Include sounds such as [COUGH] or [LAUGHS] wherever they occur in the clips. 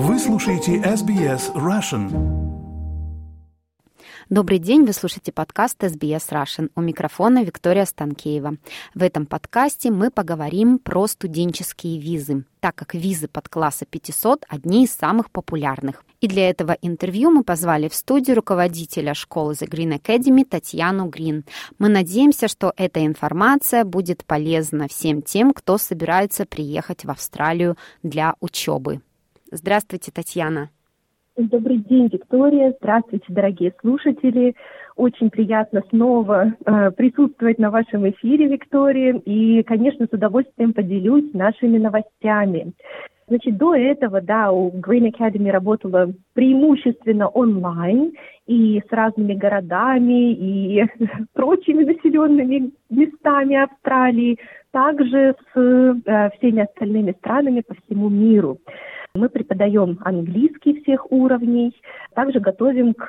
Вы слушаете SBS Russian. Добрый день, вы слушаете подкаст SBS Russian. У микрофона Виктория Станкеева. В этом подкасте мы поговорим про студенческие визы, так как визы под класса 500 – одни из самых популярных. И для этого интервью мы позвали в студию руководителя школы The Green Academy Татьяну Грин. Мы надеемся, что эта информация будет полезна всем тем, кто собирается приехать в Австралию для учебы. Здравствуйте, Татьяна. Добрый день, Виктория. Здравствуйте, дорогие слушатели. Очень приятно снова э, присутствовать на вашем эфире, Виктория. И, конечно, с удовольствием поделюсь нашими новостями. Значит, до этого, да, у Green Academy работала преимущественно онлайн и с разными городами и [LAUGHS] прочими населенными местами Австралии, также с э, всеми остальными странами по всему миру. Мы преподаем английский всех уровней, также готовим к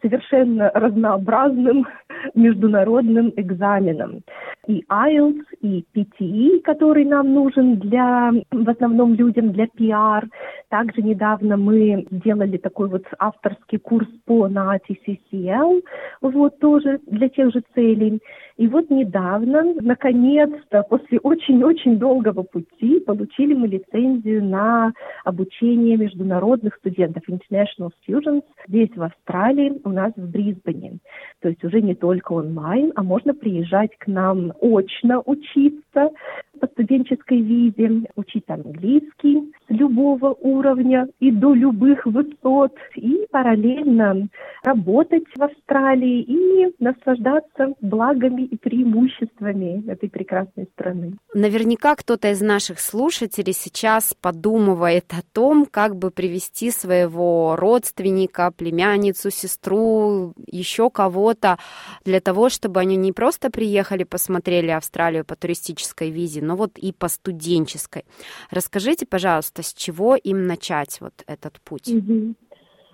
совершенно разнообразным [LAUGHS] международным экзаменам. И IELTS, и PTE, который нам нужен для, в основном людям для PR. Также недавно мы сделали такой вот авторский курс по на TCCL, вот тоже для тех же целей. И вот недавно, наконец-то, после очень-очень долгого пути, получили мы лицензию на обучение международных студентов, International Students, здесь, в Австралии, у нас в Брисбене. То есть уже не только онлайн, а можно приезжать к нам очно учиться по студенческой визе, учить английский с любого уровня и до любых высот, и параллельно работать в Австралии и наслаждаться благами и преимуществами этой прекрасной страны. Наверняка кто-то из наших слушателей сейчас подумывает о том, как бы привести своего родственника, племянницу, сестру, еще кого-то для того, чтобы они не просто приехали, посмотрели Австралию по туристической визе, но вот и по студенческой. Расскажите, пожалуйста, с чего им начать вот этот путь?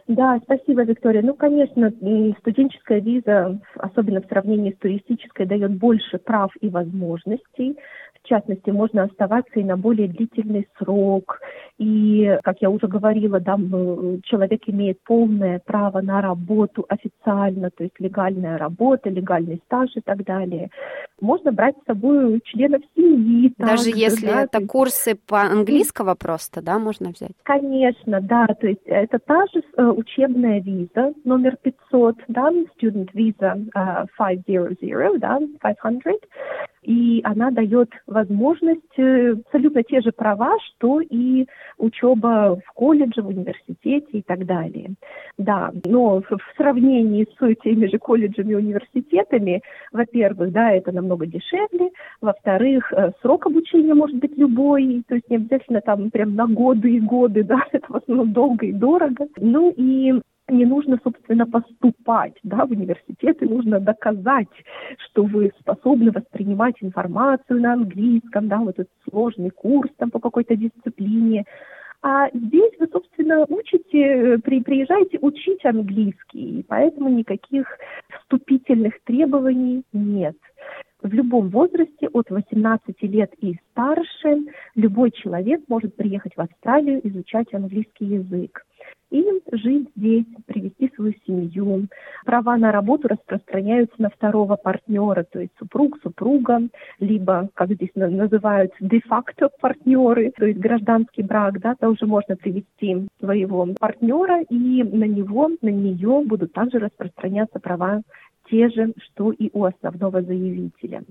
Да, спасибо, Виктория. Ну, конечно, студенческая виза, особенно в сравнении с туристической, дает больше прав и возможностей. В частности, можно оставаться и на более длительный срок. И, как я уже говорила, да, человек имеет полное право на работу официально, то есть легальная работа, легальный стаж и так далее. Можно брать с собой членов семьи. Даже также, если да, это курсы по английского просто, да, можно взять? Конечно, да. То есть это та же э, учебная виза номер 500, да, student visa uh, 500, да, 500 и она дает возможность э, абсолютно те же права, что и учеба в колледже, в университете и так далее. Да, но в сравнении с теми же колледжами и университетами, во-первых, да, это намного дешевле, во-вторых, э, срок обучения может быть любой, то есть не обязательно там прям на годы и годы, [LAUGHS] да, это в основном долго и дорого. Ну и не нужно, собственно, поступать да, в университет, и нужно доказать, что вы способны воспринимать информацию на английском, да, вот этот сложный курс там по какой-то дисциплине. А здесь вы, собственно, учите, при, приезжаете учить английский, и поэтому никаких вступительных требований нет. В любом возрасте, от 18 лет и старше, любой человек может приехать в Австралию изучать английский язык и жить здесь, привести свою семью. Права на работу распространяются на второго партнера, то есть супруг, супруга, либо, как здесь называют, де-факто партнеры, то есть гражданский брак, да, тоже можно привести своего партнера, и на него, на нее будут также распространяться права те же, что и у основного заявителя.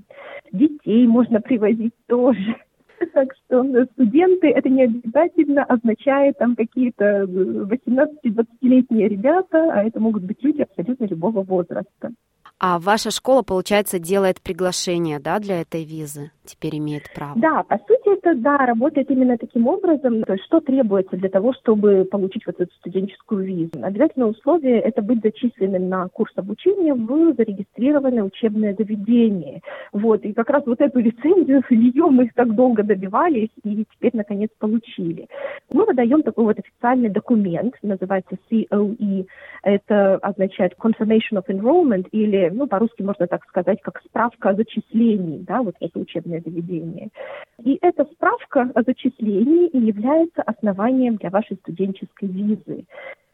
Детей можно привозить тоже. [LAUGHS] Так что студенты это не обязательно означает там какие-то 18-20-летние ребята, а это могут быть люди абсолютно любого возраста. А ваша школа, получается, делает приглашение, да, для этой визы? Теперь имеет право. Да, по сути, это, да, работает именно таким образом. То есть, что требуется для того, чтобы получить вот эту студенческую визу? Обязательное условие – это быть зачисленным на курс обучения в зарегистрированное учебное заведение. Вот, и как раз вот эту лицензию, [LAUGHS] ее мы так долго добивались, и теперь, наконец, получили. Мы выдаем такой вот официальный документ, называется COE. Это означает Confirmation of Enrollment или ну, по-русски можно так сказать, как справка о зачислении, да, вот это учебное заведение. И эта справка о зачислении и является основанием для вашей студенческой визы.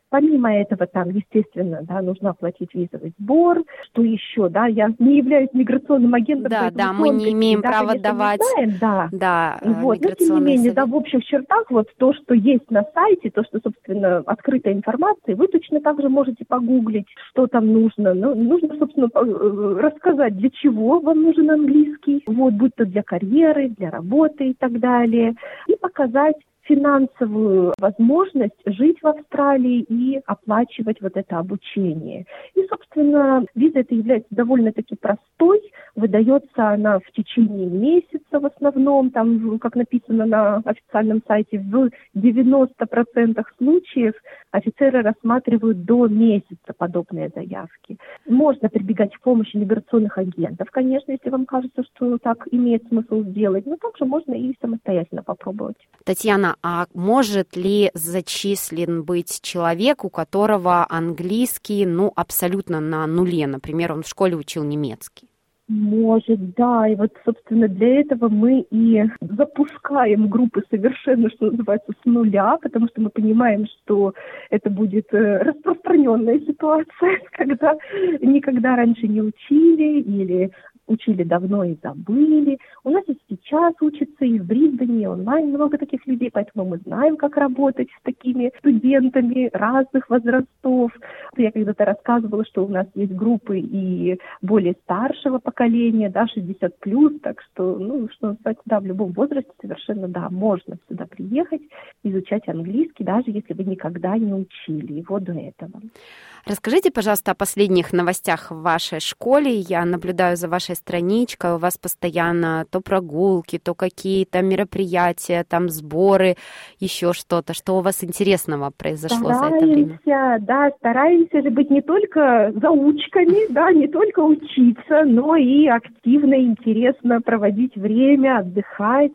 Помимо этого, там, естественно, да, нужно оплатить визовый сбор. Что еще, да, я не являюсь миграционным агентом. Да, да, мы не имеем да, права давать. знаем, да, да вот, но тем не менее, совет. да, в общих чертах, вот то, что есть на сайте, то, что, собственно, открытая информация, вы точно так же можете погуглить, что там нужно. Ну, нужно, собственно, э, рассказать, для чего вам нужен английский, вот, будь то для карьеры, для работы и так далее, и показать финансовую возможность жить в Австралии и оплачивать вот это обучение. И, собственно, виза это является довольно-таки простой, выдается она в течение месяца в основном, там, как написано на официальном сайте, в 90% случаев офицеры рассматривают до месяца подобные заявки. Можно прибегать к помощи миграционных агентов, конечно, если вам кажется, что так имеет смысл сделать, но также можно и самостоятельно попробовать. Татьяна, а может ли зачислен быть человек, у которого английский, ну, абсолютно на нуле? Например, он в школе учил немецкий. Может, да. И вот, собственно, для этого мы и запускаем группы совершенно, что называется, с нуля, потому что мы понимаем, что это будет э, распространенная ситуация, [LAUGHS] когда никогда раньше не учили или учили давно и забыли. У нас и сейчас учатся и в Брисбене, и онлайн много таких людей, поэтому мы знаем, как работать с такими студентами разных возрастов. Я когда-то рассказывала, что у нас есть группы и более старшего поколения, да, 60 плюс, так что, ну, что сказать, да, в любом возрасте совершенно, да, можно сюда приехать, изучать английский, даже если вы никогда не учили его до этого. Расскажите, пожалуйста, о последних новостях в вашей школе. Я наблюдаю за вашей страничкой. У вас постоянно то прогулки, то какие-то мероприятия, там сборы, еще что-то. Что у вас интересного произошло стараемся, за это время? Да, стараемся же быть не только заучками, [LAUGHS] да, не только учиться, но и активно, интересно проводить время, отдыхать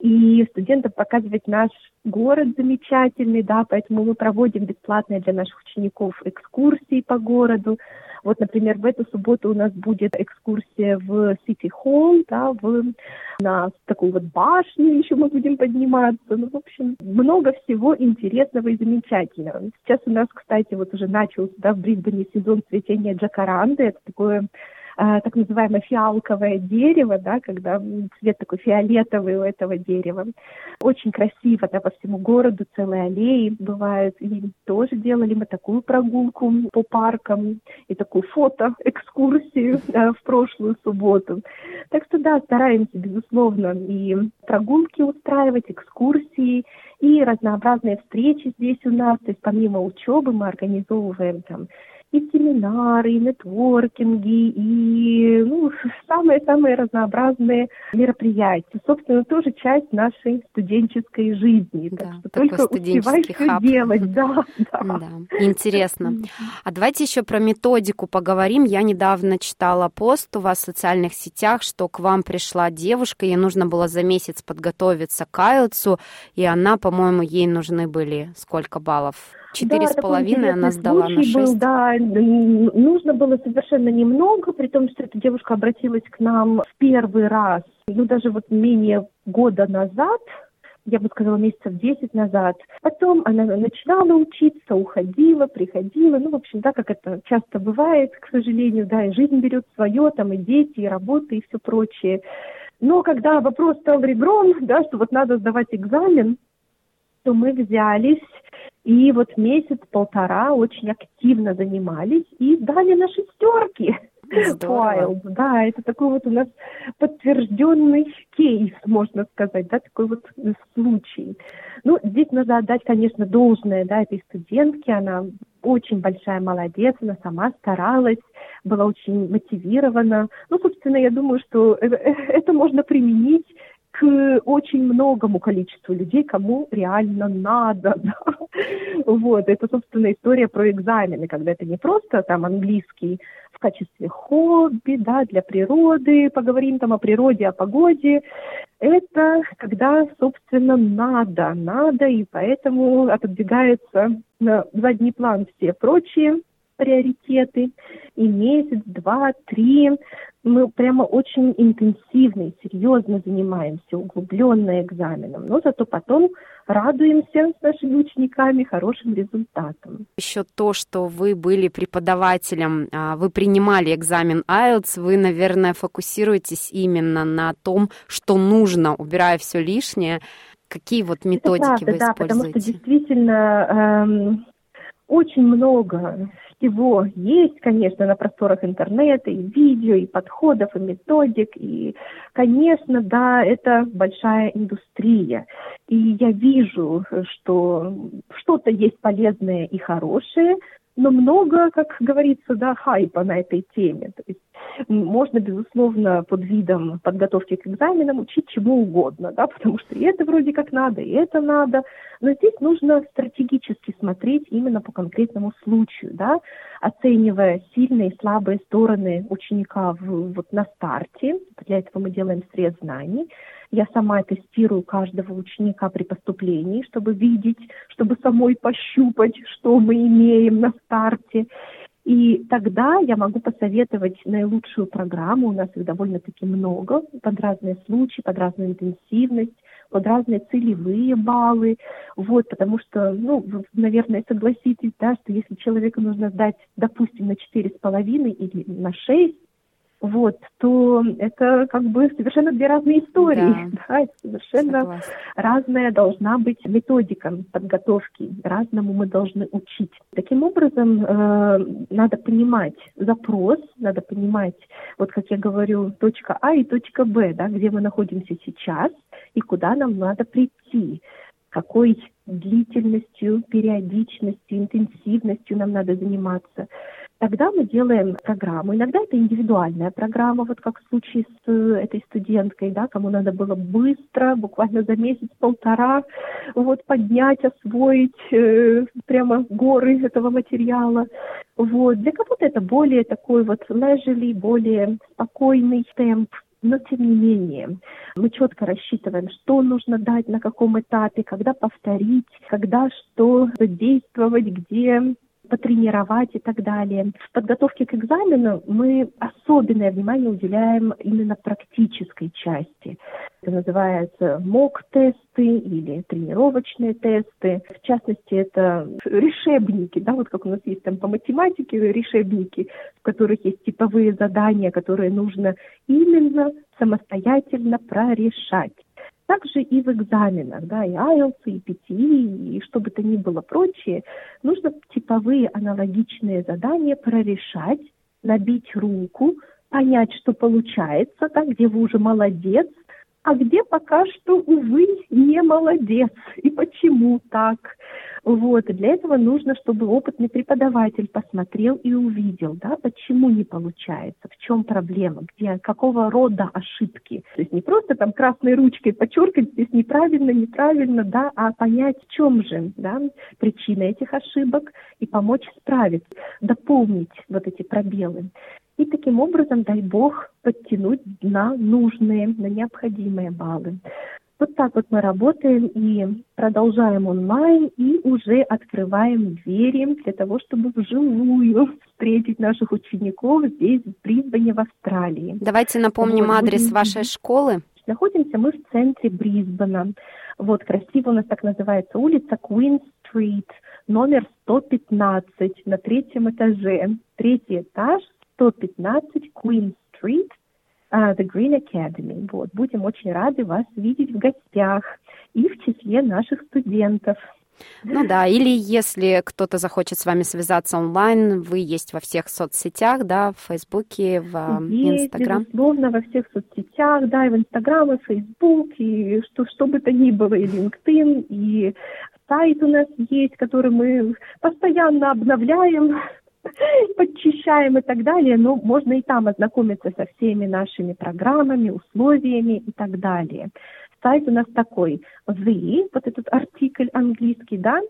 и студентам показывать наш город замечательный, да, поэтому мы проводим бесплатные для наших учеников экскурсии по городу. Вот, например, в эту субботу у нас будет экскурсия в City Hall, да, в, на такую вот башню еще мы будем подниматься. Ну, в общем, много всего интересного и замечательного. Сейчас у нас, кстати, вот уже начался, да, в Брисбене сезон цветения джакаранды. Это такое так называемое фиалковое дерево, да, когда цвет такой фиолетовый у этого дерева. Очень красиво, да, по всему городу целые аллеи бывают. И тоже делали мы такую прогулку по паркам и такую фото-экскурсию да, в прошлую субботу. Так что да, стараемся, безусловно, и прогулки устраивать, экскурсии, и разнообразные встречи здесь у нас. То есть помимо учебы мы организовываем там и семинары, и нетворкинги, и ну, самые-самые разнообразные мероприятия. Собственно, тоже часть нашей студенческой жизни. Да, так что только успевай все делать. [LAUGHS] Да, да. да, интересно. А давайте еще про методику поговорим. Я недавно читала пост у вас в социальных сетях, что к вам пришла девушка, ей нужно было за месяц подготовиться к IELTS, и она, по-моему, ей нужны были сколько баллов? Четыре с половиной она сдала на шесть. Был, да, нужно было совершенно немного, при том, что эта девушка обратилась к нам в первый раз, ну, даже вот менее года назад, я бы сказала, месяцев десять назад. Потом она начинала учиться, уходила, приходила. Ну, в общем, да, как это часто бывает, к сожалению, да, и жизнь берет свое, там и дети, и работа, и все прочее. Но когда вопрос стал ребром, [LAUGHS] да, что вот надо сдавать экзамен, то мы взялись и вот месяц-полтора очень активно занимались и сдали на шестерки. Wild, да, это такой вот у нас подтвержденный кейс, можно сказать, да, такой вот случай. Ну, здесь надо отдать, конечно, должное, да, этой студентке, она очень большая молодец, она сама старалась, была очень мотивирована. Ну, собственно, я думаю, что э, э, это можно применить к очень многому количеству людей, кому реально надо. [LAUGHS] Да? Вот, это, собственно, история про экзамены, когда это не просто там английский в качестве хобби, да, для природы, поговорим там о природе, о погоде. Это когда, собственно, надо, надо, и поэтому отодвигается на задний план все прочие приоритеты, и месяц, два, три мы прямо очень интенсивно и серьезно занимаемся, углубленно экзаменом, но зато потом радуемся с нашими учениками хорошим результатом. Еще то, что вы были преподавателем, а, вы принимали экзамен IELTS, вы, наверное, фокусируетесь именно на том, что нужно, убирая все лишнее. Какие вот методики Это правда, вы да, используете? потому что действительно эм, очень много всего есть, конечно, на просторах интернета, и видео, и подходов, и методик, и, конечно, да, это большая индустрия. И я вижу, что что-то есть полезное и хорошее, но много, как говорится, да, хайпа на этой теме. То есть можно, безусловно, под видом подготовки к экзаменам учить чему угодно, да, потому что и это вроде как надо, и это надо. Но здесь нужно стратегически смотреть именно по конкретному случаю, да, оценивая сильные и слабые стороны ученика в, вот на старте. Для этого мы делаем срез знаний. Я сама тестирую каждого ученика при поступлении, чтобы видеть, чтобы самой пощупать, что мы имеем на старте. И тогда я могу посоветовать наилучшую программу, у нас их довольно-таки много, под разные случаи, под разную интенсивность, под разные целевые баллы, вот, потому что, ну, вы, наверное, согласитесь, да, что если человеку нужно сдать, допустим, на четыре с половиной или на шесть, вот, то это как бы совершенно две разные истории. Да, [LAUGHS] да совершенно Согласна. разная должна быть методика подготовки, разному мы должны учить. Таким образом, э, надо понимать запрос, надо понимать, вот как я говорю, точка А и точка Б, да, где мы находимся сейчас и куда нам надо прийти какой длительностью, периодичностью, интенсивностью нам надо заниматься. Тогда мы делаем программу. Иногда это индивидуальная программа, вот как в случае с э, этой студенткой, да, кому надо было быстро, буквально за месяц-полтора, вот поднять, освоить э, прямо горы этого материала. Вот. Для кого-то это более такой вот leisurely, более спокойный темп. Но тем не менее, мы четко рассчитываем, что нужно дать, на каком этапе, когда повторить, когда что задействовать, где потренировать и так далее. В подготовке к экзамену мы особенное внимание уделяем именно практической части. Это называется МОК-тесты или тренировочные тесты. В частности, это решебники, да, вот как у нас есть там по математике решебники, в которых есть типовые задания, которые нужно именно самостоятельно прорешать. Также и в экзаменах, да, и IELTS, и PTE, и что бы то ни было прочее, нужно типовые аналогичные задания прорешать, набить руку, понять, что получается, да, где вы уже молодец, а где пока что, увы, не молодец. И почему так? Вот, и для этого нужно, чтобы опытный преподаватель посмотрел и увидел, да, почему не получается, в чем проблема, где, какого рода ошибки. То есть не просто там красной ручкой подчеркивать здесь неправильно, неправильно, да, а понять, в чем же, да, причина этих ошибок и помочь справиться, дополнить вот эти пробелы. И таким образом, дай бог, подтянуть на нужные, на необходимые баллы. Вот так вот мы работаем и продолжаем онлайн и уже открываем двери для того, чтобы вживую встретить наших учеников здесь, в Брисбене, в Австралии. Давайте напомним вот, адрес вашей школы. Находимся мы в центре Брисбена. Вот красиво у нас так называется улица Куин-стрит, номер 115 на третьем этаже. Третий этаж, 115 Куин-стрит, uh, The Green Academy. Вот. Будем очень рады вас видеть в гостях и в числе наших студентов. Ну да, или если кто-то захочет с вами связаться онлайн, вы есть во всех соцсетях, да, в Фейсбуке, в Инстаграм. Есть, безусловно, во всех соцсетях, да, и в Инстаграм, и в Фейсбук, и что, что бы то ни было, и LinkedIn, и сайт у нас есть, который мы постоянно обновляем, [LAUGHS] подчищаем и так далее, но можно и там ознакомиться со всеми нашими программами, условиями и так далее. Сайт у нас такой, the, вот этот артикль английский, да,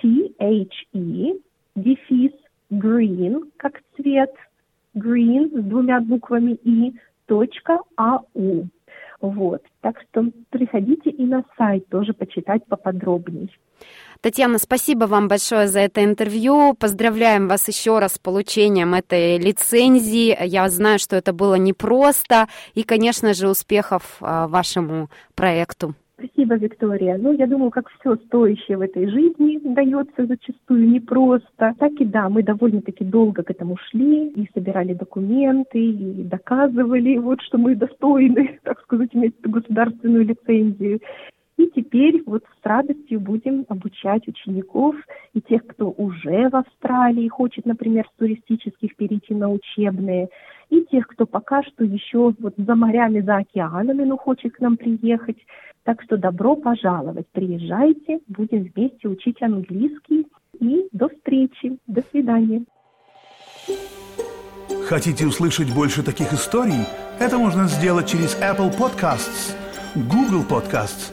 T-H-E, дефис, green, как цвет, green с двумя буквами и, точка, ау. Вот, так что приходите и на сайт тоже почитать поподробнее. Татьяна, спасибо вам большое за это интервью. Поздравляем вас еще раз с получением этой лицензии. Я знаю, что это было непросто. И, конечно же, успехов а, вашему проекту. Спасибо, Виктория. Ну, я думаю, как все стоящее в этой жизни дается зачастую непросто. Так и да, мы довольно-таки долго к этому шли и собирали документы, и доказывали, вот, что мы достойны, [LAUGHS] так сказать, иметь государственную лицензию. И теперь вот с радостью будем обучать учеников и тех, кто уже в Австралии хочет, например, с туристических перейти на учебные, и тех, кто пока что еще вот за морями, за океанами, но хочет к нам приехать. Так что добро пожаловать, приезжайте, будем вместе учить английский. И до встречи, до свидания. Хотите услышать больше таких историй? Это можно сделать через Apple Podcasts, Google Podcasts,